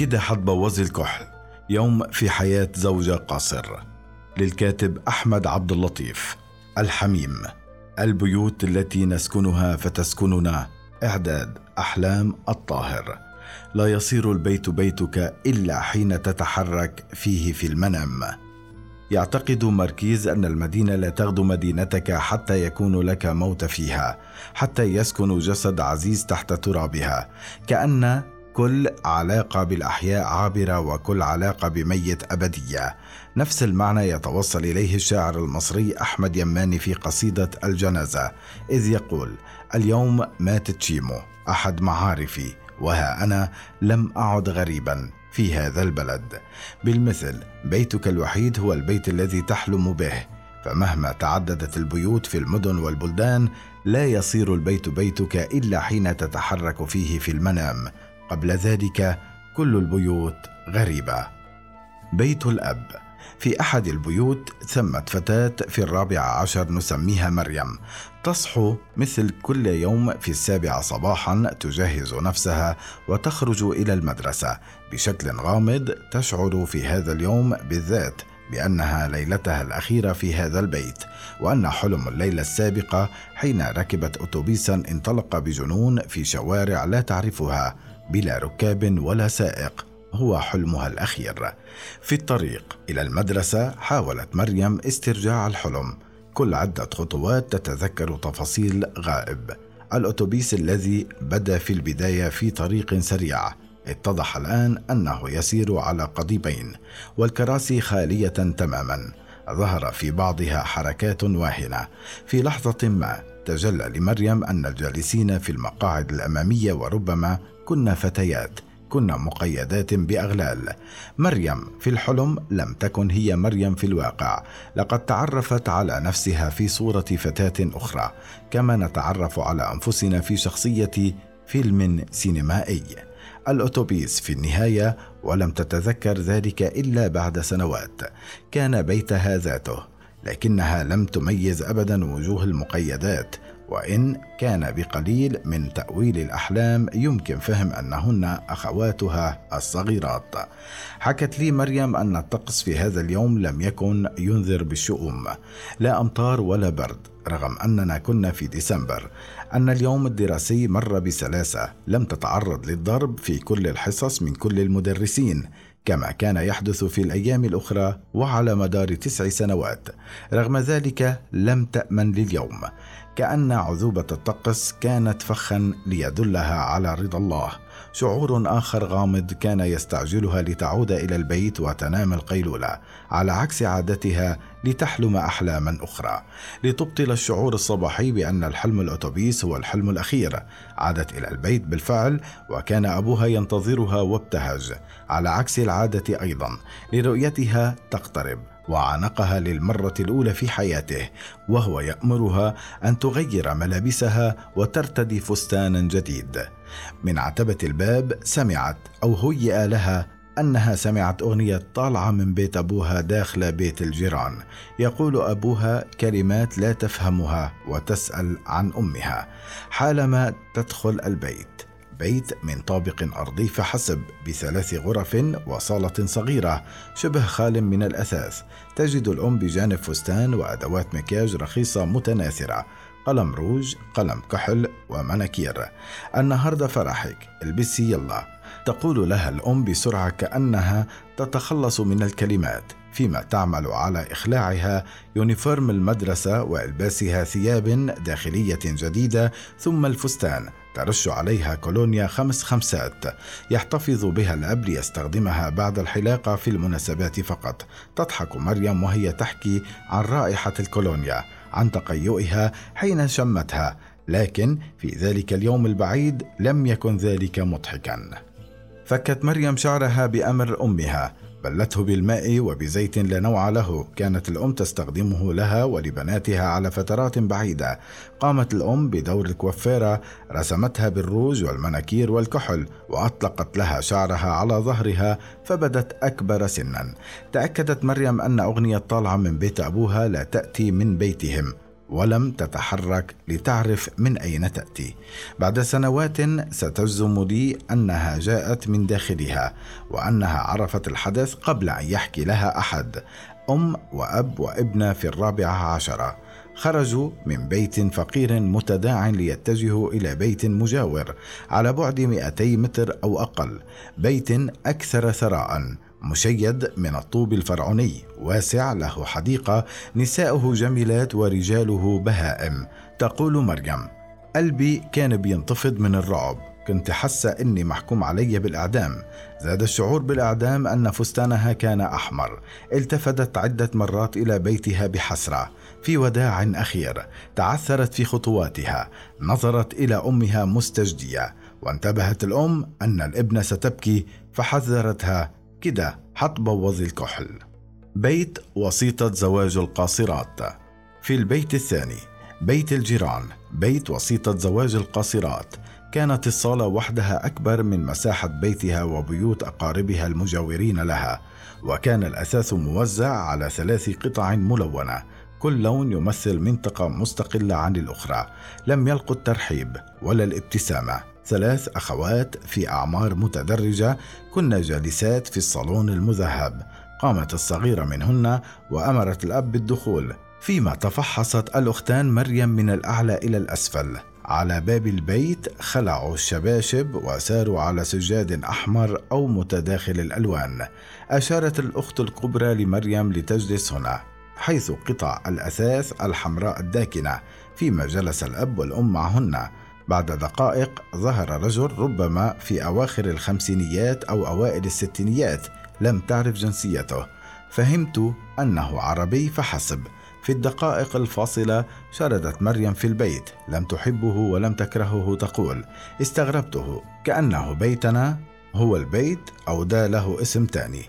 كده حتبوظي الكحل. يوم في حياة زوجة قاصر. للكاتب أحمد عبد اللطيف. الحميم. البيوت التي نسكنها فتسكننا. إعداد أحلام الطاهر. لا يصير البيت بيتك إلا حين تتحرك فيه في المنام. يعتقد ماركيز أن المدينة لا تغدو مدينتك حتى يكون لك موت فيها حتى يسكن جسد عزيز تحت ترابها. كأن كل علاقة بالأحياء عابرة وكل علاقة بميت أبدية. نفس المعنى يتوصل إليه الشاعر المصري أحمد يماني في قصيدة الجنازة إذ يقول اليوم مات تشيمو أحد معارفي وها أنا لم أعد غريبا في هذا البلد. بالمثل بيتك الوحيد هو البيت الذي تحلم به. فمهما تعددت البيوت في المدن والبلدان لا يصير البيت بيتك إلا حين تتحرك فيه في المنام. قبل ذلك كل البيوت غريبة. بيت الأب. في أحد البيوت ثمت فتاة في الرابع عشر نسميها مريم. تصحو مثل كل يوم في السابعه صباحا تجهز نفسها وتخرج إلى المدرسة. بشكل غامض تشعر في هذا اليوم بالذات بأنها ليلتها الأخيرة في هذا البيت وأن حلم الليلة السابقة حين ركبت اتوبيسا انطلق بجنون في شوارع لا تعرفها بلا ركاب ولا سائق. هو حلمها الأخير. في الطريق إلى المدرسة حاولت مريم استرجاع الحلم. كل عدة خطوات تتذكر تفاصيل غائب. الأتوبيس الذي بدا في البداية في طريق سريع. اتضح الآن أنه يسير على قضيبين والكراسي خالية تماما. ظهر في بعضها حركات واهنة. في لحظة ما تجلى لمريم أن الجالسين في المقاعد الأمامية وربما كن فتيات. كن مقيدات بأغلال. مريم في الحلم لم تكن هي مريم في الواقع. لقد تعرفت على نفسها في صورة فتاة أخرى كما نتعرف على أنفسنا في شخصية فيلم سينمائي. الأتوبيس في النهاية ولم تتذكر ذلك إلا بعد سنوات. كان بيتها ذاته لكنها لم تميز ابدا وجوه المقيدات. وإن كان بقليل من تأويل الأحلام يمكن فهم أنهن أخواتها الصغيرات. حكت لي مريم أن الطقس في هذا اليوم لم يكن ينذر بالشؤم لا أمطار ولا برد رغم أننا كنا في ديسمبر. أن اليوم الدراسي مر بسلاسة لم تتعرض للضرب في كل الحصص من كل المدرسين. كما كان يحدث في الأيام الأخرى وعلى مدار تسع سنوات رغم ذلك لم تأمن لليوم كأن عذوبة الطقس كانت فخا ليدلها على رضا الله. شعور آخر غامض كان يستعجلها لتعود إلى البيت وتنام القيلولة على عكس عادتها لتحلم أحلاما أخرى. لتبطل الشعور الصباحي بأن الحلم الأتوبيس هو الحلم الأخير. عادت إلى البيت بالفعل وكان أبوها ينتظرها وابتهج على عكس العادة أيضا. لرؤيتها تقترب. وعانقها للمرة الأولى في حياته وهو يأمرها أن تغير ملابسها وترتدي فستانا جديد. من عتبة الباب سمعت أو هيئ لها أنها سمعت أغنية طالعة من بيت أبوها داخل بيت الجيران. يقول أبوها كلمات لا تفهمها وتسأل عن أمها. حالما تدخل البيت بيت من طابق أرضي فحسب بثلاث غرف وصالة صغيرة شبه خال من الأثاث. تجد الأم بجانب فستان وأدوات مكياج رخيصة متناثرة قلم روج قلم كحل ومناكير. النهارده فرحك البسي يلا. تقول لها الأم بسرعة كأنها تتخلص من الكلمات. فيما تعمل على إخلاعها يونيفورم المدرسة وإلباسها ثياب داخلية جديدة ثم الفستان ترش عليها كولونيا خمس خمسات. يحتفظ بها الأب ليستخدمها بعد الحلاقة في المناسبات فقط. تضحك مريم وهي تحكي عن رائحة الكولونيا عن تقيؤها حين شمتها لكن في ذلك اليوم البعيد لم يكن ذلك مضحكا. فكت مريم شعرها بأمر أمها. بلته بالماء وبزيت لا نوع له. كانت الأم تستخدمه لها ولبناتها على فترات بعيدة. قامت الأم بدور الكوافيرة رسمتها بالروج والمناكير والكحل وأطلقت لها شعرها على ظهرها فبدت أكبر سنا. تأكدت مريم أن أغنية طالعة من بيت أبوها لا تأتي من بيتهم. ولم تتحرك لتعرف من أين تأتي. بعد سنوات ستجزم لي أنها جاءت من داخلها وأنها عرفت الحدث قبل أن يحكي لها أحد أم وأب وابنة في الرابعة عشرة. خرجوا من بيت فقير متداع ليتجهوا إلى بيت مجاور على بعد 200 متر أو أقل بيت أكثر ثراء. مشيد من الطوب الفرعوني واسع له حديقة نساؤه جميلات ورجاله بهائم. تقول مريم قلبي كان بينتفض من الرعب كنت حاسة إني محكوم علي بالإعدام. زاد الشعور بالإعدام أن فستانها كان أحمر. التفتت عدة مرات إلى بيتها بحسرة. في وداع أخير تعثرت في خطواتها. نظرت إلى أمها مستجدية. وانتبهت الأم أن الإبن ستبكي فحذرتها كده حتبوظ الكحل. بيت وسيطة زواج القاصرات. في البيت الثاني بيت الجيران بيت وسيطة زواج القاصرات. كانت الصالة وحدها أكبر من مساحة بيتها وبيوت أقاربها المجاورين لها وكان الأثاث موزع على ثلاث قطع ملونة. كل لون يمثل منطقة مستقلة عن الأخرى. لم يلقوا الترحيب ولا الابتسامة. ثلاث أخوات في أعمار متدرجة كن جالسات في الصالون المذهب. قامت الصغيرة منهن وأمرت الأب بالدخول فيما تفحصت الأختان مريم من الأعلى إلى الأسفل. على باب البيت خلعوا الشباشب وساروا على سجاد أحمر أو متداخل الألوان. أشارت الأخت الكبرى لمريم لتجلس هنا حيث قطع الأثاث الحمراء الداكنة فيما جلس الأب والأم معهن. بعد دقائق ظهر رجل ربما في أواخر الخمسينيات أو أوائل الستينيات لم تعرف جنسيته. فهمت أنه عربي فحسب. في الدقائق الفاصلة شردت مريم في البيت. لم تحبه ولم تكرهه تقول. استغربته. كأنه بيتنا هو البيت أو دا له اسم تاني.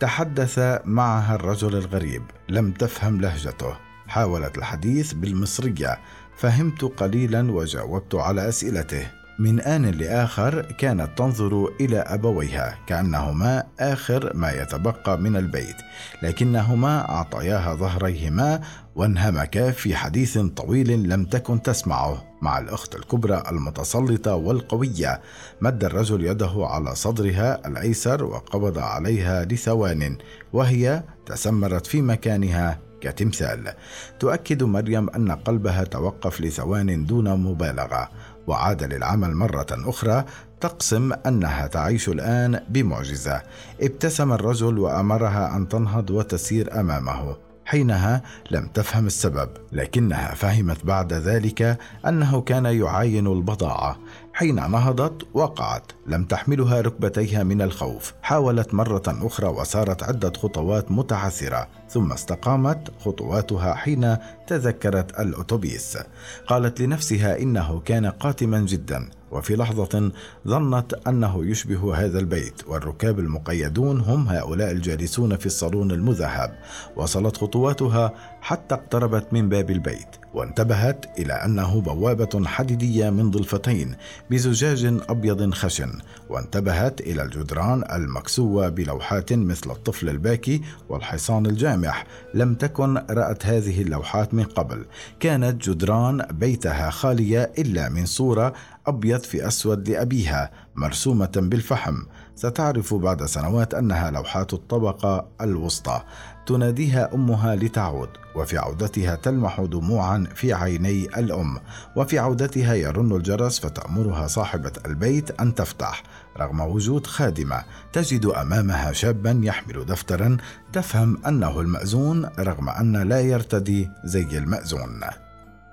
تحدث معها الرجل الغريب. لم تفهم لهجته. حاولت الحديث بالمصرية. فهمت قليلا وجاوبت على أسئلته. من آن لآخر كانت تنظر إلى أبويها كأنهما آخر ما يتبقى من البيت لكنهما أعطياها ظهريهما وانهمكا في حديث طويل لم تكن تسمعه مع الأخت الكبرى المتسلطة والقوية. مد الرجل يده على صدرها الأيسر وقبض عليها لثوان وهي تسمرت في مكانها. كتمثال تؤكد مريم أن قلبها توقف لثوان دون مبالغة وعاد للعمل مرة أخرى تقسم أنها تعيش الآن بمعجزة. ابتسم الرجل وأمرها أن تنهض وتسير أمامه. حينها لم تفهم السبب لكنها فهمت بعد ذلك أنه كان يعاين البضاعة. حين نهضت وقعت. لم تحملها ركبتيها من الخوف. حاولت مرة أخرى وسارت عدة خطوات متعثرة ثم استقامت خطواتها حين تذكرت الأتوبيس. قالت لنفسها إنه كان قاتما جدا وفي لحظة ظنت أنه يشبه هذا البيت والركاب المقيدون هم هؤلاء الجالسون في الصالون المذهب. وصلت خطواتها حتى اقتربت من باب البيت. وانتبهت إلى أنه بوابة حديدية من ضلفتين بزجاج أبيض خشن وانتبهت إلى الجدران المكسوة بلوحات مثل الطفل الباكي والحصان الجامح لم تكن رأت هذه اللوحات من قبل. كانت جدران بيتها خالية إلا من صورة أبيض في أسود لأبيها مرسومة بالفحم. ستعرف بعد سنوات أنها لوحات الطبقة الوسطى. تناديها أمها لتعود وفي عودتها تلمح دموعا في عيني الأم وفي عودتها يرن الجرس فتأمرها صاحبة البيت أن تفتح. رغم وجود خادمة تجد أمامها شابا يحمل دفترا تفهم أنه المأزون رغم أن لا يرتدي زي المأزون.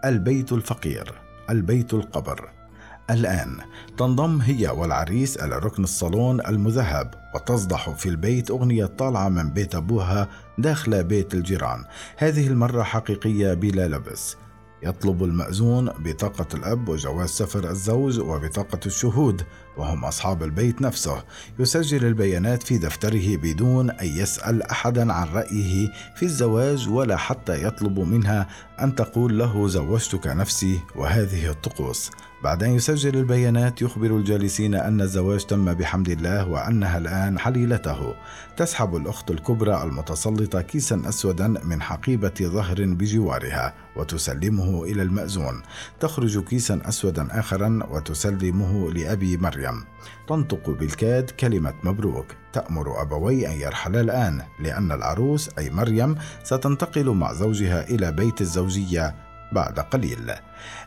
البيت الفقير البيت القبر. الآن. تنضم هي والعريس إلى ركن الصالون المذهب وتصدح في البيت أغنية طالعة من بيت أبوها داخل بيت الجيران. هذه المرة حقيقية بلا لبس. يطلب المأذون بطاقة الأب وجواز سفر الزوج وبطاقة الشهود وهم أصحاب البيت نفسه. يسجل البيانات في دفتره بدون أن يسأل أحدا عن رأيه في الزواج ولا حتى يطلب منها أن تقول له زوجتك نفسي وهذه الطقوس. بعد أن يسجل البيانات يخبر الجالسين أن الزواج تم بحمد الله وأنها الآن حليلته. تسحب الأخت الكبرى المتسلطة كيسا أسودا من حقيبة ظهر بجوارها وتسلمه إلى المأذون. تخرج كيسا أسودا آخرا وتسلمه لأبي مريم. تنطق بالكاد كلمة مبروك. تأمر أبوي أن يرحلا الآن لأن العروس أي مريم ستنتقل مع زوجها إلى بيت الزوجية بعد قليل.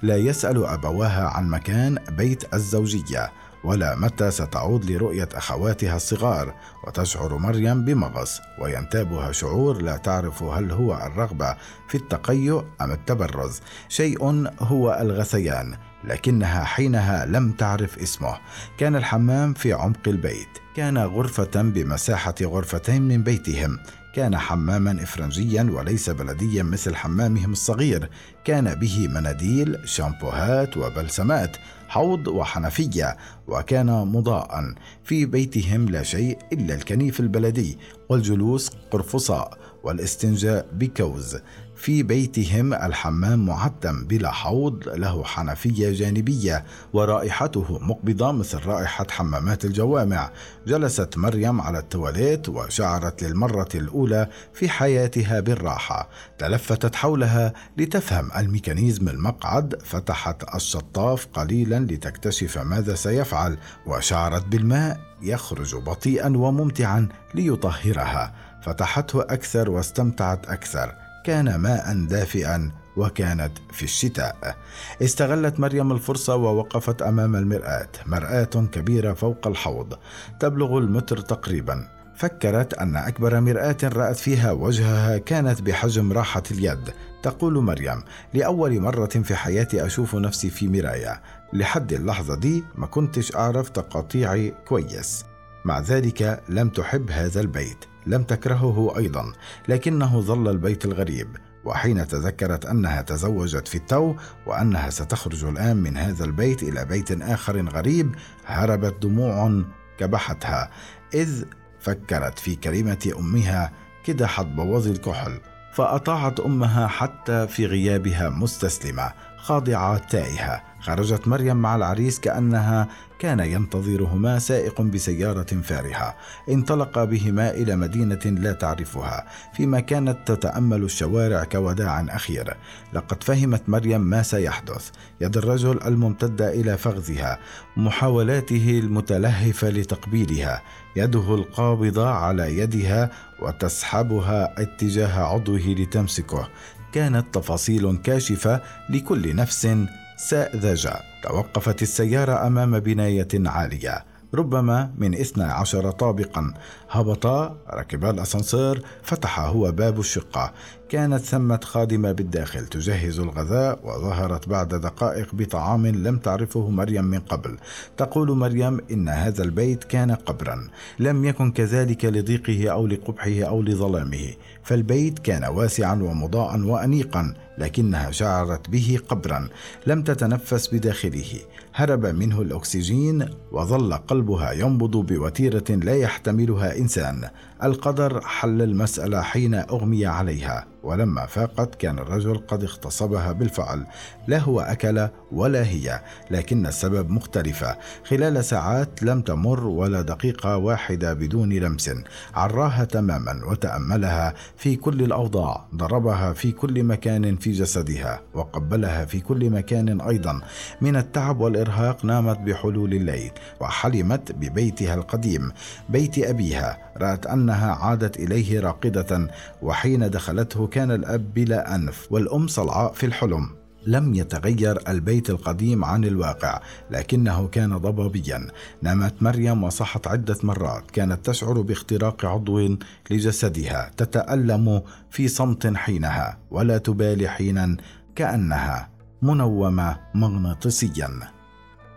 لا يسأل أبواها عن مكان بيت الزوجية ولا متى ستعود لرؤية أخواتها الصغار. وتشعر مريم بمغص وينتابها شعور لا تعرف هل هو الرغبة في التقيؤ أم التبرز. شيء هو الغثيان. لكنها حينها لم تعرف اسمه. كان الحمام في عمق البيت. كان غرفة بمساحة غرفتين من بيتهم. كان حماما إفرنجيا وليس بلديا مثل حمامهم الصغير. كان به مناديل شامبوهات وبلسمات حوض وحنفية وكان مضاء. في بيتهم لا شيء إلا الكنيف البلدي والجلوس قرفصاء والاستنجاء بكوز. في بيتهم الحمام معتم بلا حوض له حنفية جانبية ورائحته مقبضة مثل رائحة حمامات الجوامع. جلست مريم على التواليت وشعرت للمرة الأولى في حياتها بالراحة. تلفتت حولها لتفهم الميكانيزم المقعد. فتحت الشطاف قليلا لتكتشف ماذا سيفعل. وشعرت بالماء يخرج بطيئا وممتعا ليطهرها. فتحته أكثر واستمتعت أكثر. كان ماء دافئا وكانت في الشتاء. استغلت مريم الفرصة ووقفت أمام المرآة. مرآة كبيرة فوق الحوض. تبلغ المتر تقريبا. فكرت أن أكبر مرآة رأت فيها وجهها كانت بحجم راحة اليد. تقول مريم لأول مرة في حياتي أشوف نفسي في مراية لحد اللحظة دي ما كنتش أعرف تقاطيعي كويس. مع ذلك لم تحب هذا البيت لم تكرهه أيضا لكنه ظل البيت الغريب وحين تذكرت أنها تزوجت في التو وأنها ستخرج الآن من هذا البيت إلى بيت آخر غريب هربت دموع كبحتها إذ فكرت في كلمة أمها كده حتبوظي الكحل فأطاعت أمها حتى في غيابها مستسلمة. خاضعة تائهة. خرجت مريم مع العريس كأنها كان ينتظرهما سائق بسيارة فارهة. انطلق بهما إلى مدينة لا تعرفها فيما كانت تتأمل الشوارع كوداع أخير. لقد فهمت مريم ما سيحدث. يد الرجل الممتده إلى فخذها محاولاته المتلهفة لتقبيلها. يده القابضة على يدها وتسحبها اتجاه عضوه لتمسكه. كانت تفاصيل كاشفة لكل نفس ساذجة. توقفت السيارة أمام بناية عالية ربما من اثنى عشر طابقا. هبطا ركبا الأسانسير فتح هو باب الشقة. كانت ثمة خادمة بالداخل تجهز الغذاء وظهرت بعد دقائق بطعام لم تعرفه مريم من قبل. تقول مريم إن هذا البيت كان قبرا. لم يكن كذلك لضيقه أو لقبحه أو لظلامه. فالبيت كان واسعا ومضاء وأنيقا لكنها شعرت به قبرا. لم تتنفس بداخله. هرب منه الأكسجين وظل قلبها ينبض بوتيرة لا يحتملها انسان القدر حل المسألة حين أغمي عليها ولما فاقت كان الرجل قد اغتصبها بالفعل لا هو أكل ولا هي لكن السبب مختلفة. خلال ساعات لم تمر ولا دقيقة واحدة بدون لمس عراها تماما وتأملها في كل الأوضاع ضربها في كل مكان في جسدها وقبلها في كل مكان أيضا. من التعب والإرهاق نامت بحلول الليل وحلمت ببيتها القديم بيت أبيها. رأت انها عادت إليه راقدة وحين دخلته كان الأب بلا أنف والأم صلعاء في الحلم. لم يتغير البيت القديم عن الواقع لكنه كان ضبابيا. نامت مريم وصحت عدة مرات. كانت تشعر باختراق عضو لجسدها تتألم في صمت حينها ولا تبالي حينا كأنها منومة مغناطيسيا.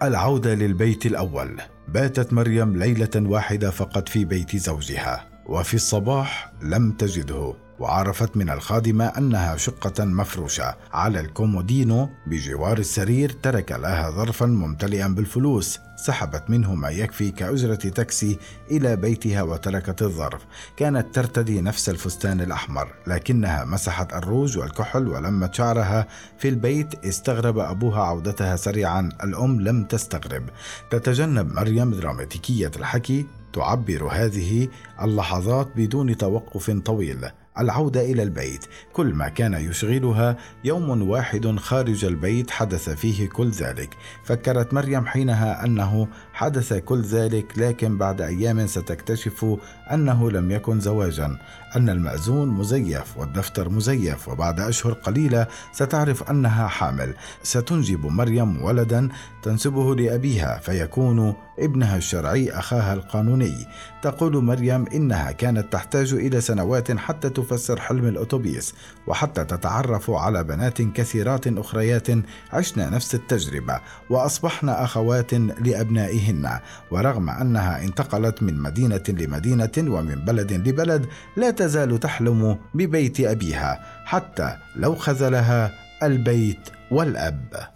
العودة للبيت الأول. باتت مريم ليلة واحدة فقط في بيت زوجها. وفي الصباح لم تجده وعرفت من الخادمة أنها شقة مفروشة على الكومودينو بجوار السرير ترك لها ظرفا ممتلئا بالفلوس سحبت منه ما يكفي كأجرة تاكسي إلى بيتها وتركت الظرف. كانت ترتدي نفس الفستان الأحمر لكنها مسحت الروج والكحل ولمت شعرها في البيت. استغرب أبوها عودتها سريعا الأم لم تستغرب. تتجنب مريم دراماتيكية الحكي تعبر هذه اللحظات بدون توقف طويل. العودة إلى البيت. كل ما كان يشغلها يوم واحد خارج البيت حدث فيه كل ذلك. فكرت مريم حينها أنه حدث كل ذلك لكن بعد أيام ستكتشف أنه لم يكن زواجا. أن المأذون مزيف والدفتر مزيف وبعد أشهر قليلة ستعرف أنها حامل. ستنجب مريم ولدا تنسبه لأبيها فيكون ابنها الشرعي أخاها القانوني. تقول مريم إنها كانت تحتاج إلى سنوات حتى تفسر حلم الأتوبيس وحتى تتعرف على بنات كثيرات أخريات عشن نفس التجربة وأصبحن أخوات لأبنائهن. ورغم أنها انتقلت من مدينة لمدينة ومن بلد لبلد لا تزال تحلم ببيت أبيها حتى لو خذلها البيت والأب.